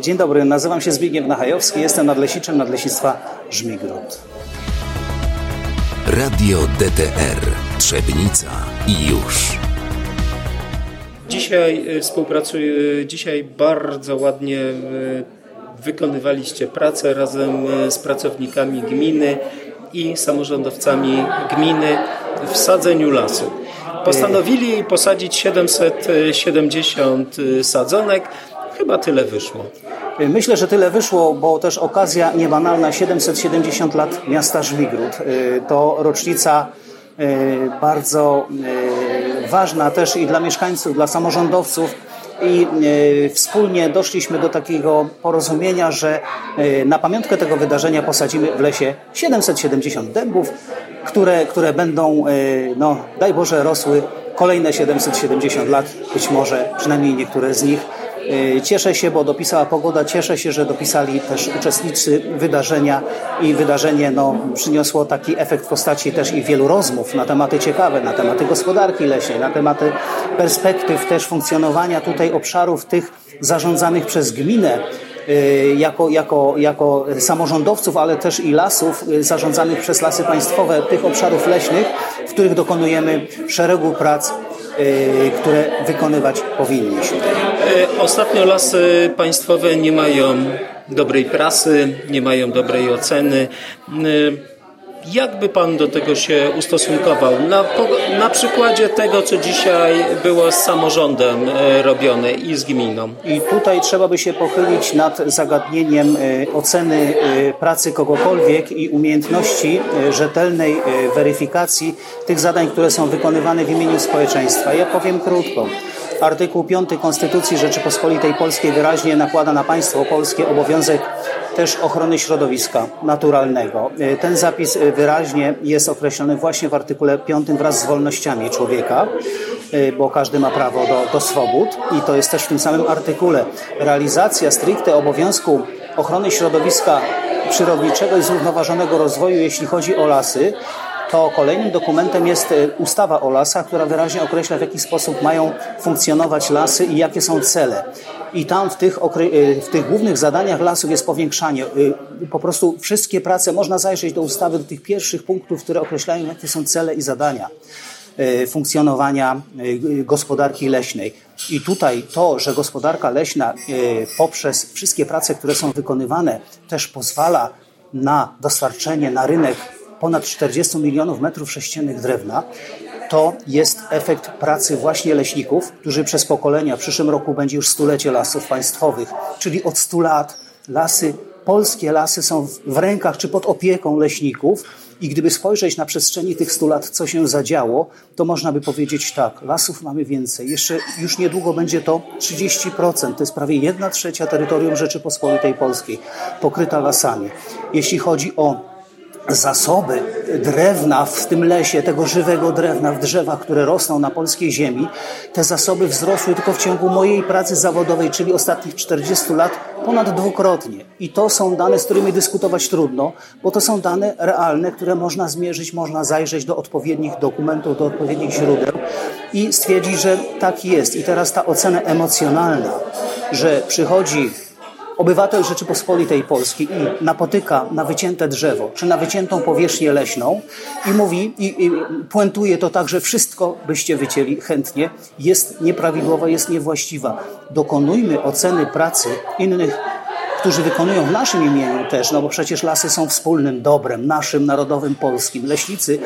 Dzień dobry, nazywam się Zbigniew Nachajowski, jestem nadleśniczym Nadleśnictwa Żmigród. Radio DTR Trzebnica i już. Dzisiaj współpracuję, dzisiaj bardzo ładnie wykonywaliście pracę razem z pracownikami gminy i samorządowcami gminy w sadzeniu lasu. Postanowili posadzić 770 sadzonek. Chyba tyle wyszło. Myślę, że tyle wyszło, bo też okazja niebanalna 770 lat miasta Żmigród. To rocznica bardzo ważna też i dla mieszkańców, dla samorządowców i wspólnie doszliśmy do takiego porozumienia, że na pamiątkę tego wydarzenia posadzimy w lesie 770 dębów, które, które będą, no daj Boże, rosły kolejne 770 lat, być może przynajmniej niektóre z nich. Cieszę się, bo dopisała pogoda, cieszę się, że dopisali też uczestnicy wydarzenia i wydarzenie no, przyniosło taki efekt w postaci też i wielu rozmów na tematy ciekawe, na tematy gospodarki leśnej, na tematy perspektyw też funkcjonowania tutaj obszarów tych zarządzanych przez gminę jako, jako, jako samorządowców, ale też i lasów zarządzanych przez lasy państwowe, tych obszarów leśnych, w których dokonujemy szeregu prac które wykonywać powinniśmy. Ostatnio lasy państwowe nie mają dobrej prasy, nie mają dobrej oceny. Jak by Pan do tego się ustosunkował? Na, na przykładzie tego, co dzisiaj było z samorządem robione i z gminą. I tutaj trzeba by się pochylić nad zagadnieniem oceny pracy kogokolwiek i umiejętności rzetelnej weryfikacji tych zadań, które są wykonywane w imieniu społeczeństwa. Ja powiem krótko. Artykuł 5 Konstytucji Rzeczypospolitej Polskiej wyraźnie nakłada na państwo polskie obowiązek też ochrony środowiska naturalnego. Ten zapis wyraźnie jest określony właśnie w artykule 5 wraz z wolnościami człowieka, bo każdy ma prawo do, do swobód i to jest też w tym samym artykule. Realizacja stricte obowiązku ochrony środowiska przyrodniczego i zrównoważonego rozwoju, jeśli chodzi o lasy, to kolejnym dokumentem jest ustawa o lasach, która wyraźnie określa, w jaki sposób mają funkcjonować lasy i jakie są cele. I tam w tych, w tych głównych zadaniach lasów jest powiększanie. Po prostu wszystkie prace, można zajrzeć do ustawy, do tych pierwszych punktów, które określają, jakie są cele i zadania funkcjonowania gospodarki leśnej. I tutaj to, że gospodarka leśna poprzez wszystkie prace, które są wykonywane, też pozwala na dostarczenie na rynek ponad 40 milionów metrów sześciennych drewna, to jest efekt pracy właśnie leśników, którzy przez pokolenia, w przyszłym roku będzie już stulecie lasów państwowych, czyli od 100 lat lasy, polskie lasy są w rękach czy pod opieką leśników i gdyby spojrzeć na przestrzeni tych 100 lat, co się zadziało, to można by powiedzieć tak, lasów mamy więcej. Jeszcze już niedługo będzie to 30%, to jest prawie 1 trzecia terytorium Rzeczypospolitej Polskiej pokryta lasami. Jeśli chodzi o zasoby drewna w tym lesie, tego żywego drewna w drzewach, które rosną na polskiej ziemi, te zasoby wzrosły tylko w ciągu mojej pracy zawodowej, czyli ostatnich 40 lat, ponad dwukrotnie. I to są dane, z którymi dyskutować trudno, bo to są dane realne, które można zmierzyć, można zajrzeć do odpowiednich dokumentów, do odpowiednich źródeł i stwierdzić, że tak jest. I teraz ta ocena emocjonalna, że przychodzi obywatel Rzeczypospolitej Polskiej i napotyka na wycięte drzewo, czy na wyciętą powierzchnię leśną i mówi, i, i puentuje to tak, że wszystko byście wycięli chętnie, jest nieprawidłowa, jest niewłaściwa. Dokonujmy oceny pracy innych którzy wykonują w naszym imieniu też, no bo przecież lasy są wspólnym dobrem, naszym, narodowym, polskim. Leśnicy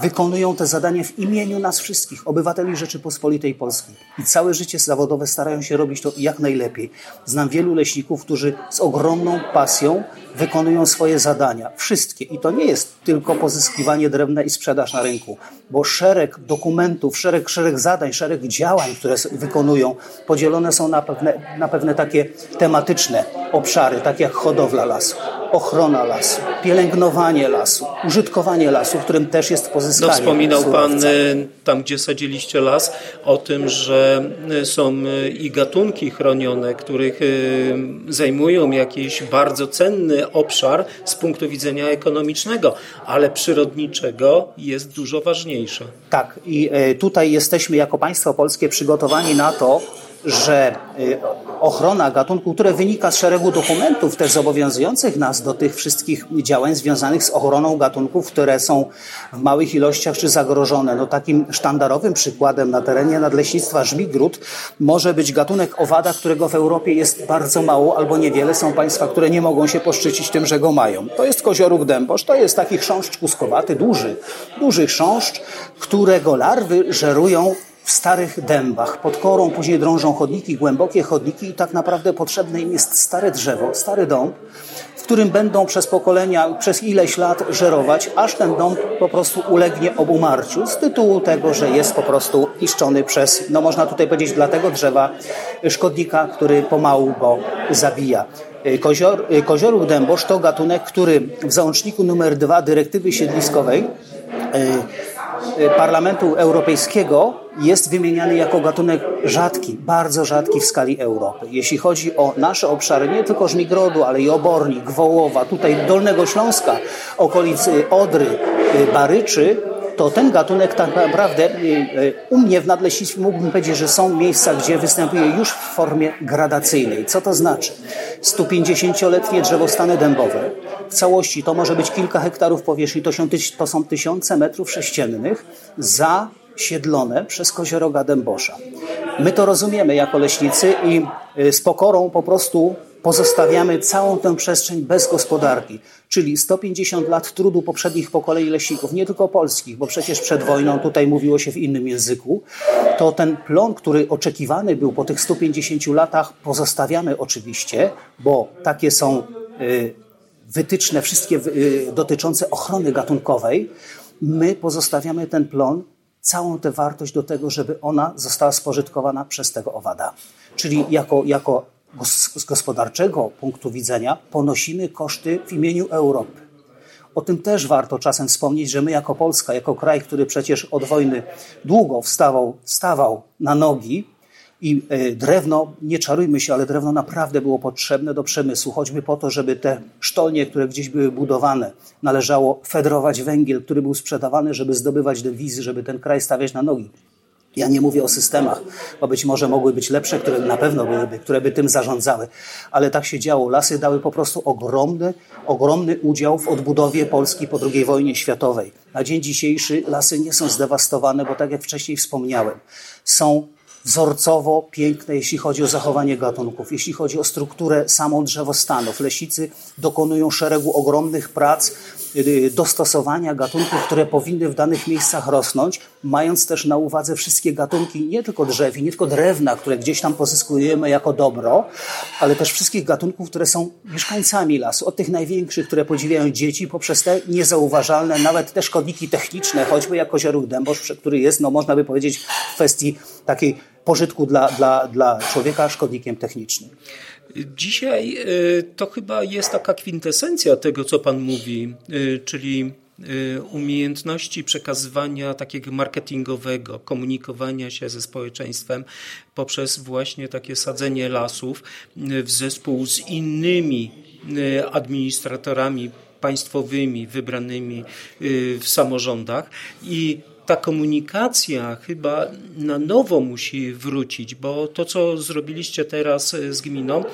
wykonują te zadania w imieniu nas wszystkich, obywateli Rzeczypospolitej Polskiej. I całe życie zawodowe starają się robić to jak najlepiej. Znam wielu leśników, którzy z ogromną pasją wykonują swoje zadania. Wszystkie. I to nie jest tylko pozyskiwanie drewna i sprzedaż na rynku, bo szereg dokumentów, szereg, szereg zadań, szereg działań, które wykonują, podzielone są na pewne, na pewne takie tematyczne obszary, takie jak hodowla lasu, ochrona lasu, pielęgnowanie lasu, użytkowanie lasu, którym też jest pozyskanie No wspominał surowca. Pan tam, gdzie sadziliście las, o tym, że są i gatunki chronione, których zajmują jakiś bardzo cenny obszar z punktu widzenia ekonomicznego, ale przyrodniczego jest dużo ważniejsze. Tak, i tutaj jesteśmy jako państwo polskie przygotowani na to, że y, ochrona gatunku, które wynika z szeregu dokumentów też zobowiązujących nas do tych wszystkich działań związanych z ochroną gatunków, które są w małych ilościach czy zagrożone. No takim sztandarowym przykładem na terenie nadleśnictwa Żmigród może być gatunek owada, którego w Europie jest bardzo mało albo niewiele. Są państwa, które nie mogą się poszczycić tym, że go mają. To jest kozioruk dębosz, to jest taki chrząszcz kuskowaty, duży, duży chrząszcz, którego larwy żerują w starych dębach. Pod korą później drążą chodniki, głębokie chodniki i tak naprawdę potrzebne im jest stare drzewo, stary dąb, w którym będą przez pokolenia, przez ileś lat żerować, aż ten dąb po prostu ulegnie obumarciu z tytułu tego, że jest po prostu niszczony przez, no można tutaj powiedzieć, dla tego drzewa szkodnika, który pomału go zabija. Kozior, kozioruk dębosz to gatunek, który w załączniku numer dwa dyrektywy siedliskowej Y, Parlamentu Europejskiego jest wymieniany jako gatunek rzadki, bardzo rzadki w skali Europy. Jeśli chodzi o nasze obszary, nie tylko Żmigrodu, ale i Obornik, Wołowa, tutaj Dolnego Śląska, okolicy Odry, y, Baryczy, to ten gatunek tak naprawdę y, y, u mnie w nadleśnictwie mógłbym powiedzieć, że są miejsca, gdzie występuje już w formie gradacyjnej. Co to znaczy? 150-letnie drzewostany dębowe. Całości. To może być kilka hektarów powierzchni, to są, to są tysiące metrów sześciennych zasiedlone przez kozioroga dębosza. My to rozumiemy jako leśnicy i y, z pokorą po prostu pozostawiamy całą tę przestrzeń bez gospodarki, czyli 150 lat trudu poprzednich pokoleń leśników, nie tylko polskich, bo przecież przed wojną tutaj mówiło się w innym języku, to ten plon, który oczekiwany był po tych 150 latach, pozostawiamy oczywiście, bo takie są y, wytyczne wszystkie y, dotyczące ochrony gatunkowej. My pozostawiamy ten plon całą tę wartość do tego, żeby ona została spożytkowana przez tego owada. Czyli jako, jako z gospodarczego punktu widzenia ponosimy koszty w imieniu Europy. O tym też warto czasem wspomnieć, że my jako Polska, jako kraj, który przecież od wojny długo wstawał, stawał na nogi i e, drewno, nie czarujmy się, ale drewno naprawdę było potrzebne do przemysłu, choćby po to, żeby te sztolnie, które gdzieś były budowane, należało fedrować węgiel, który był sprzedawany, żeby zdobywać dewizy, żeby ten kraj stawiać na nogi. Ja nie mówię o systemach, bo być może mogły być lepsze, które na pewno byłyby, które by tym zarządzały, ale tak się działo. Lasy dały po prostu ogromny, ogromny udział w odbudowie Polski po II wojnie światowej. Na dzień dzisiejszy lasy nie są zdewastowane, bo tak jak wcześniej wspomniałem, są wzorcowo piękne, jeśli chodzi o zachowanie gatunków, jeśli chodzi o strukturę samą drzewostanów. Lesicy dokonują szeregu ogromnych prac y, dostosowania gatunków, które powinny w danych miejscach rosnąć, mając też na uwadze wszystkie gatunki nie tylko drzewi, nie tylko drewna, które gdzieś tam pozyskujemy jako dobro, ale też wszystkich gatunków, które są mieszkańcami lasu. Od tych największych, które podziwiają dzieci, poprzez te niezauważalne, nawet te szkodniki techniczne, choćby jako ziaruk dębosz, który jest, no można by powiedzieć, w kwestii takiej pożytku dla, dla, dla człowieka szkodnikiem technicznym. Dzisiaj y, to chyba jest taka kwintesencja tego, co Pan mówi, y, czyli y, umiejętności przekazywania takiego marketingowego, komunikowania się ze społeczeństwem poprzez właśnie takie sadzenie lasów w zespół z innymi administratorami państwowymi wybranymi w samorządach i ta komunikacja chyba na nowo musi wrócić, bo to, co zrobiliście teraz z gminą,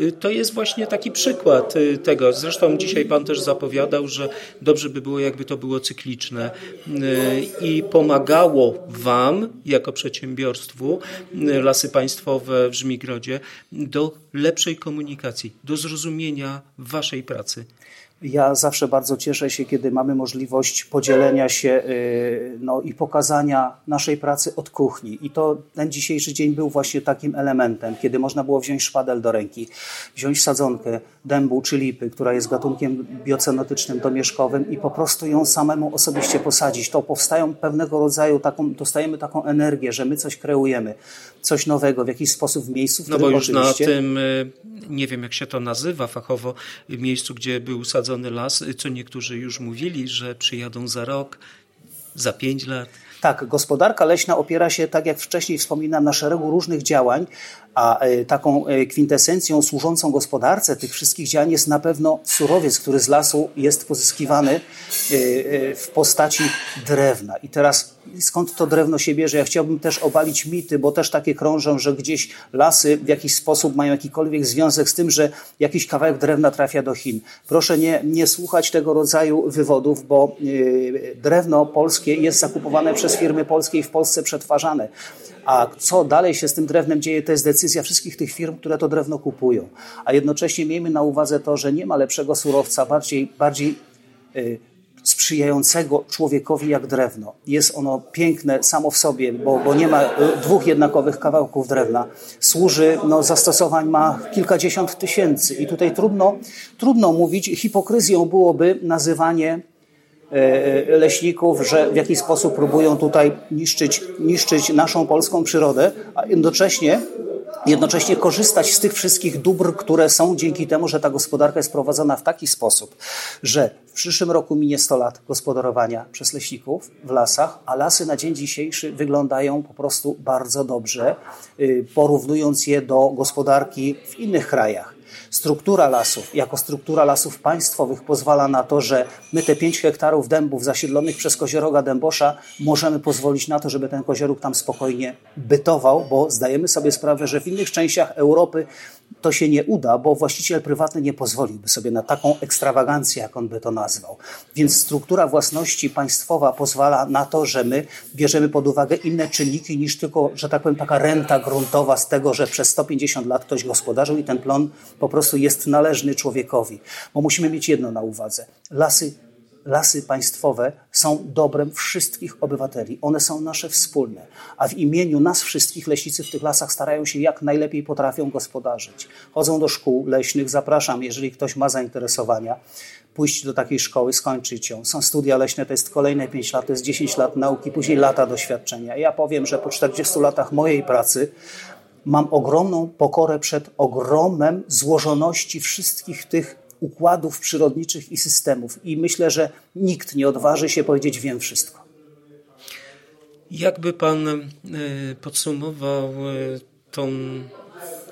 y, to jest właśnie taki przykład y, tego. Zresztą dzisiaj Pan też zapowiadał, że dobrze by było, jakby to było cykliczne i pomagało Wam, jako przedsiębiorstwu, Lasy Państwowe w Żmigrodzie, do lepszej komunikacji, do zrozumienia Waszej pracy. Ja zawsze bardzo cieszę się, kiedy mamy możliwość podzielenia się y, no, i pokazania naszej pracy od kuchni. I to ten dzisiejszy dzień był właśnie takim elementem, kiedy można było wziąć szpadel do ręki, wziąć sadzonkę dębu czy lipy, która jest gatunkiem biocenotycznym domieszkowym i po prostu ją samemu osobiście posadzić. To powstają pewnego rodzaju taką, dostajemy taką energię, że my coś kreujemy, coś nowego w jakiś sposób w miejscu, w no którym bo już oczywiście... na tym, y, nie wiem jak się to nazywa fachowo, miejscu, gdzie był sadzony las, co niektórzy już mówili, że przyjadą za rok, za pięć lat. Tak, gospodarka leśna opiera się, tak jak wcześniej wspominałem, na szeregu różnych działań, A e, taką e, kwintesencją służącą gospodarce tych wszystkich działań jest na pewno surowiec, który z lasu jest pozyskiwany e, w postaci drewna. I teraz skąd to drewno się bierze? Ja chciałbym też obalić mity, bo też takie krążą, że gdzieś lasy w jakiś sposób mają jakikolwiek związek z tym, że jakiś kawałek drewna trafia do Chin. Proszę nie, nie słuchać tego rodzaju wywodów, bo drewno polskie jest zakupowane przez firmy polskie i w Polsce przetwarzane. A co dalej się z tym drewnem dzieje, to jest decyzja wszystkich tych firm, które to drewno kupują. A jednocześnie miejmy na uwadze to, że nie ma lepszego surowca, bardziej, bardziej yy, sprzyjającego człowiekowi jak drewno. Jest ono piękne samo w sobie, bo, bo nie ma y, dwóch jednakowych kawałków drewna. Służy, no, zastosowań ma kilkadziesiąt tysięcy i tutaj trudno, trudno mówić, hipokryzją byłoby nazywanie leśników, że w jakiś sposób próbują tutaj niszczyć, niszczyć naszą polską przyrodę, a jednocześnie jednocześnie korzystać z tych wszystkich dóbr, które są dzięki temu, że ta gospodarka jest prowadzona w taki sposób, że w przyszłym roku minie 100 lat gospodarowania przez leśników w lasach, a lasy na dzień dzisiejszy wyglądają po prostu bardzo dobrze, y, porównując je do gospodarki w innych krajach. Struktura lasów, jako struktura lasów państwowych pozwala na to, że my te 5 hektarów dębów zasiedlonych przez kozioroga dębosza możemy pozwolić na to, żeby ten kozioróg tam spokojnie bytował, bo zdajemy sobie sprawę, że w innych częściach Europy to się nie uda, bo właściciel prywatny nie pozwoliłby sobie na taką ekstrawagancję, jak on by to nazwał. Więc struktura własności państwowa pozwala na to, że my bierzemy pod uwagę inne czynniki niż tylko, że tak powiem, taka renta gruntowa z tego, że przez 150 lat ktoś gospodarzył i ten plon po prostu jest należny człowiekowi. Bo musimy mieć jedno na uwadze. Lasy lasy państwowe są dobrem wszystkich obywateli. One są nasze wspólne. A w imieniu nas wszystkich leśnicy w tych lasach starają się jak najlepiej potrafią gospodarzyć. Chodzą do szkół leśnych. Zapraszam, jeżeli ktoś ma zainteresowania, pójść do takiej szkoły, skończyć ją. Są studia leśne, to jest kolejne 5 lat, to jest 10 lat nauki, później lata doświadczenia. Ja powiem, że po 40 latach mojej pracy mam ogromną pokorę przed ogromem złożoności wszystkich tych układów przyrodniczych i systemów. I myślę, że nikt nie odważy się powiedzieć: Wiem wszystko. Jakby Pan e, podsumował e, tą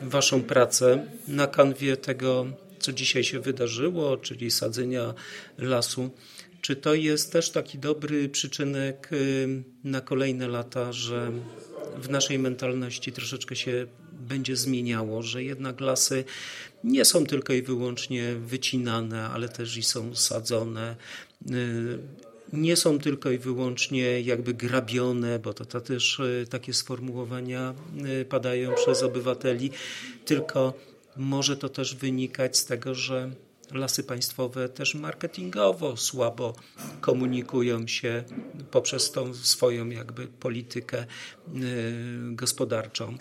Waszą pracę na kanwie tego, co dzisiaj się wydarzyło, czyli sadzenia lasu? Czy to jest też taki dobry przyczynek e, na kolejne lata, że w naszej mentalności troszeczkę się będzie zmieniało, że jednak lasy nie są tylko i wyłącznie wycinane, ale też i są sadzone. Y, nie są tylko i wyłącznie jakby grabione, bo to, to też y, takie sformułowania y, padają przez obywateli, tylko może to też wynikać z tego, że lasy państwowe też marketingowo słabo komunikują się poprzez tą swoją jakby politykę gospodarczą.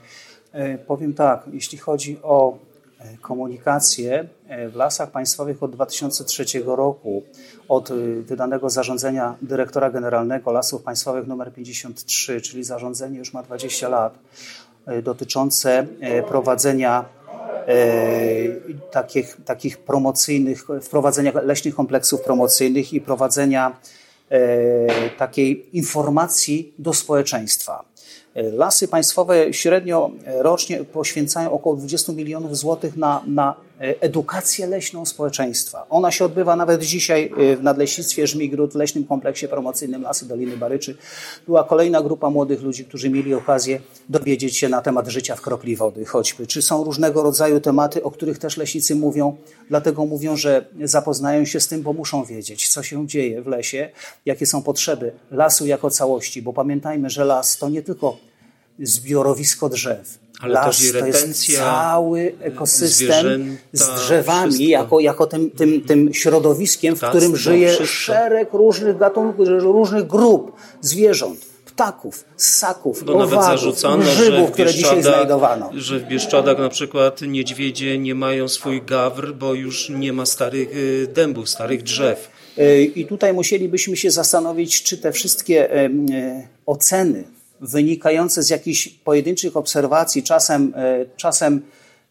E, powiem tak, jeśli chodzi o e, komunikację e, w lasach państwowych od 2003 roku, od wydanego zarządzenia dyrektora generalnego Lasów Państwowych nr 53, czyli zarządzenie już ma 20 lat, dotyczące prowadzenia takich, takich promocyjnych, wprowadzenia leśnych kompleksów promocyjnych i prowadzenia takiej informacji do społeczeństwa. Lasy państwowe średnio rocznie poświęcają około 20 milionów złotych na, na edukację leśną społeczeństwa. Ona się odbywa nawet dzisiaj w Nadleśnictwie Żmigród, w Leśnym Kompleksie Promocyjnym Lasy Doliny Baryczy. Była kolejna grupa młodych ludzi, którzy mieli okazję dowiedzieć się na temat życia w kropli wody choćby. Czy są różnego rodzaju tematy, o których też leśnicy mówią, dlatego mówią, że zapoznają się z tym, bo muszą wiedzieć, co się dzieje w lesie, jakie są potrzeby lasu jako całości, bo pamiętajmy, że las to nie tylko zbiorowisko drzew. Ale Las też to jest cały ekosystem z drzewami, jako, jako tym, tym, tym środowiskiem, w którym żyje wszystko. szereg różnych gatunków, różnych grup zwierząt ptaków, ssaków, Bo owadów, nawet zarzucano, grzybów, które dzisiaj znajdowano. Że w Bieszczadach na przykład niedźwiedzie nie mają swój gawr, bo już nie ma starych y, dębów, starych drzew. Y, I tutaj musielibyśmy się zastanowić, czy te wszystkie y, oceny wynikające z jakichś pojedynczych obserwacji, czasem, e, czasem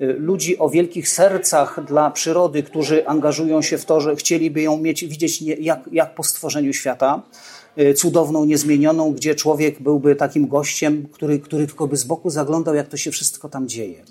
e, ludzi o wielkich sercach dla przyrody, którzy angażują się w to, że chcieliby ją mieć, widzieć jak, jak po stworzeniu świata. y, cudowną, niezmienioną, gdzie człowiek byłby takim gościem, który, który tylko by z boku zaglądał, jak to się wszystko tam dzieje.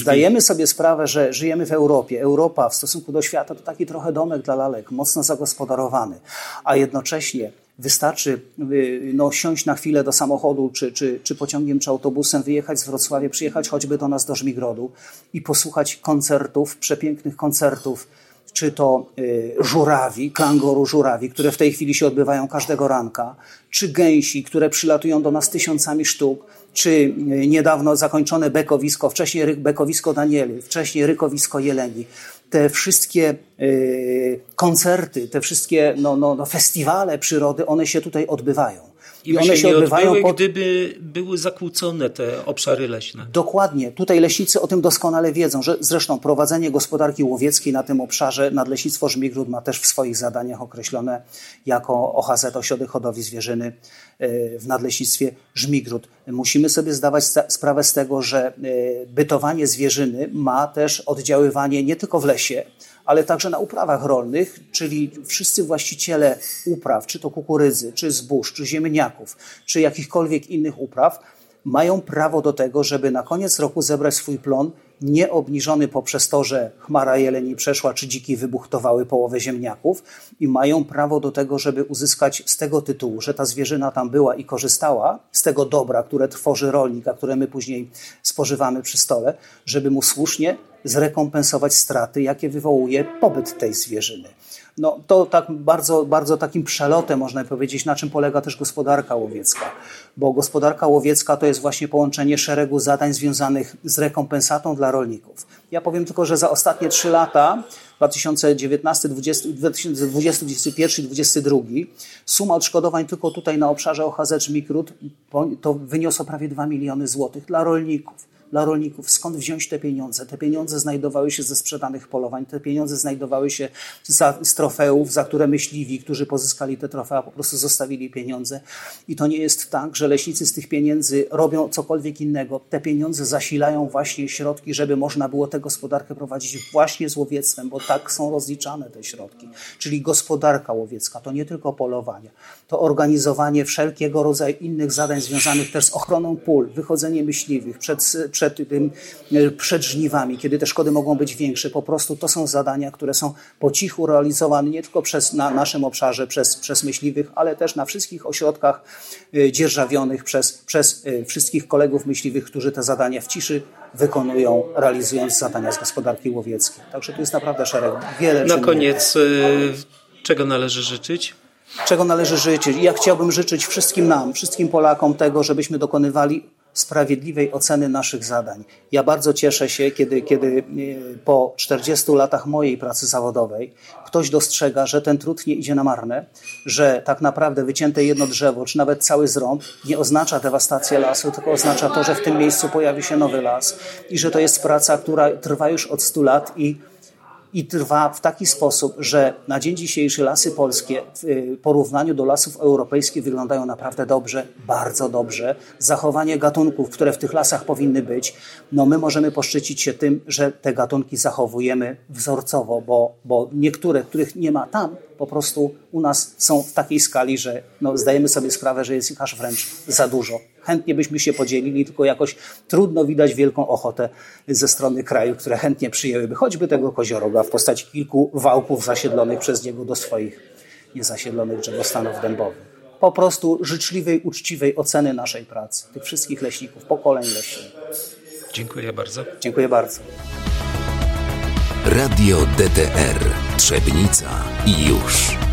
Zdajemy sobie sprawę, że żyjemy w Europie. Europa w stosunku do świata to taki trochę domek dla lalek, mocno zagospodarowany, a jednocześnie Wystarczy y, no, siąść na chwilę do samochodu, czy, czy, czy pociągiem, czy autobusem, wyjechać z Wrocławia, przyjechać choćby do nas do Żmigrodu i posłuchać koncertów, przepięknych koncertów, czy to y, żurawi, klangoru żurawi, które w tej chwili się odbywają każdego ranka, czy gęsi, które przylatują do nas tysiącami sztuk, czy y, niedawno zakończone bekowisko, wcześniej bekowisko Danieli, wcześniej rykowisko Jeleni te wszystkie y, koncerty, te wszystkie no, no, no, festiwale przyrody, one się tutaj odbywają. I, I one się, się odbywają odbyły, pod... gdyby były zakłócone te obszary leśne. Dokładnie. Tutaj leśnicy o tym doskonale wiedzą, że zresztą prowadzenie gospodarki łowieckiej na tym obszarze Nadleśnictwo Żmigród ma też w swoich zadaniach określone jako OHZ, Ośrodek Hodowli Zwierzyny e, w Nadleśnictwie Żmigród. Musimy sobie zdawać sprawę z tego, że e, bytowanie zwierzyny ma też oddziaływanie nie tylko w lesie, ale także na uprawach rolnych, czyli wszyscy właściciele upraw, czy to kukurydzy, czy zbóż, czy ziemniaków, czy jakichkolwiek innych upraw, mają prawo do tego, żeby na koniec roku zebrać swój plon nie obniżony poprzez to, że chmara jeleni przeszła, czy dziki wybuchtowały połowę ziemniaków i mają prawo do tego, żeby uzyskać z tego tytułu, że ta zwierzyna tam była i korzystała z tego dobra, które tworzy rolnik, a które my później spożywamy przy stole, żeby mu słusznie zrekompensować straty, jakie wywołuje pobyt tej zwierzyny. No, to tak bardzo, bardzo takim przelotem można powiedzieć, na czym polega też gospodarka łowiecka. Bo gospodarka łowiecka to jest właśnie połączenie szeregu zadań związanych z rekompensatą dla rolników. Ja powiem tylko, że za ostatnie trzy lata 2019, 2020, 2021 2022 suma odszkodowań tylko tutaj na obszarze OHZ Mikrut to wyniosła prawie 2 miliony złotych dla rolników dla rolników, skąd wziąć te pieniądze. Te pieniądze znajdowały się ze sprzedanych polowań, te pieniądze znajdowały się za, z trofeów, za które myśliwi, którzy pozyskali te trofea, po prostu zostawili pieniądze. I to nie jest tak, że leśnicy z tych pieniędzy robią cokolwiek innego. Te pieniądze zasilają właśnie środki, żeby można było tę gospodarkę prowadzić właśnie z łowiectwem, bo tak są rozliczane te środki. Czyli gospodarka łowiecka to nie tylko polowanie, to organizowanie wszelkiego rodzaju innych zadań związanych też z ochroną pól, wychodzenie myśliwych przed przed, tym, e, przed żniwami, kiedy te szkody mogą być większe. Po prostu to są zadania, które są po cichu realizowane nie tylko przez, na naszym obszarze przez, przez myśliwych, ale też na wszystkich ośrodkach e, przez, przez e, wszystkich kolegów myśliwych, którzy te zadania w ciszy wykonują, realizując zadania z gospodarki łowieckiej. Także tu jest naprawdę szereg, wiele Na koniec, czego należy życzyć? Czego należy życzyć? Ja chciałbym życzyć wszystkim nam, wszystkim Polakom tego, żebyśmy dokonywali sprawiedliwej oceny naszych zadań. Ja bardzo cieszę się, kiedy, kiedy e, po 40 latach mojej pracy zawodowej ktoś dostrzega, że ten trud nie idzie na marne, że tak naprawdę wycięte jedno drzewo, czy nawet cały zrąb nie oznacza dewastacji lasu, tylko oznacza to, że w tym miejscu pojawi się nowy las i że to jest praca, która trwa już od 100 lat i i trwa w taki sposób, że na dzień dzisiejszy lasy polskie w y, porównaniu do lasów europejskich wyglądają naprawdę dobrze, bardzo dobrze. Zachowanie gatunków, które w tych lasach powinny być, no my możemy poszczycić się tym, że te gatunki zachowujemy wzorcowo, bo, bo niektóre, których nie ma tam, po prostu u nas są w takiej skali, że no, zdajemy sobie sprawę, że jest ich aż wręcz za dużo. Chętnie byśmy się podzielili, tylko jakoś trudno widać wielką ochotę ze strony kraju, które chętnie przyjęłyby choćby tego kozioroga w postaci kilku wałków zasiedlonych przez niego do swoich niezasiedlonych drzewostanów dębowych. Po prostu życzliwej, uczciwej oceny naszej pracy, tych wszystkich leśników, pokoleń leśnych. Dziękuję bardzo. Dziękuję bardzo. Radio DTR Trzebnica i już.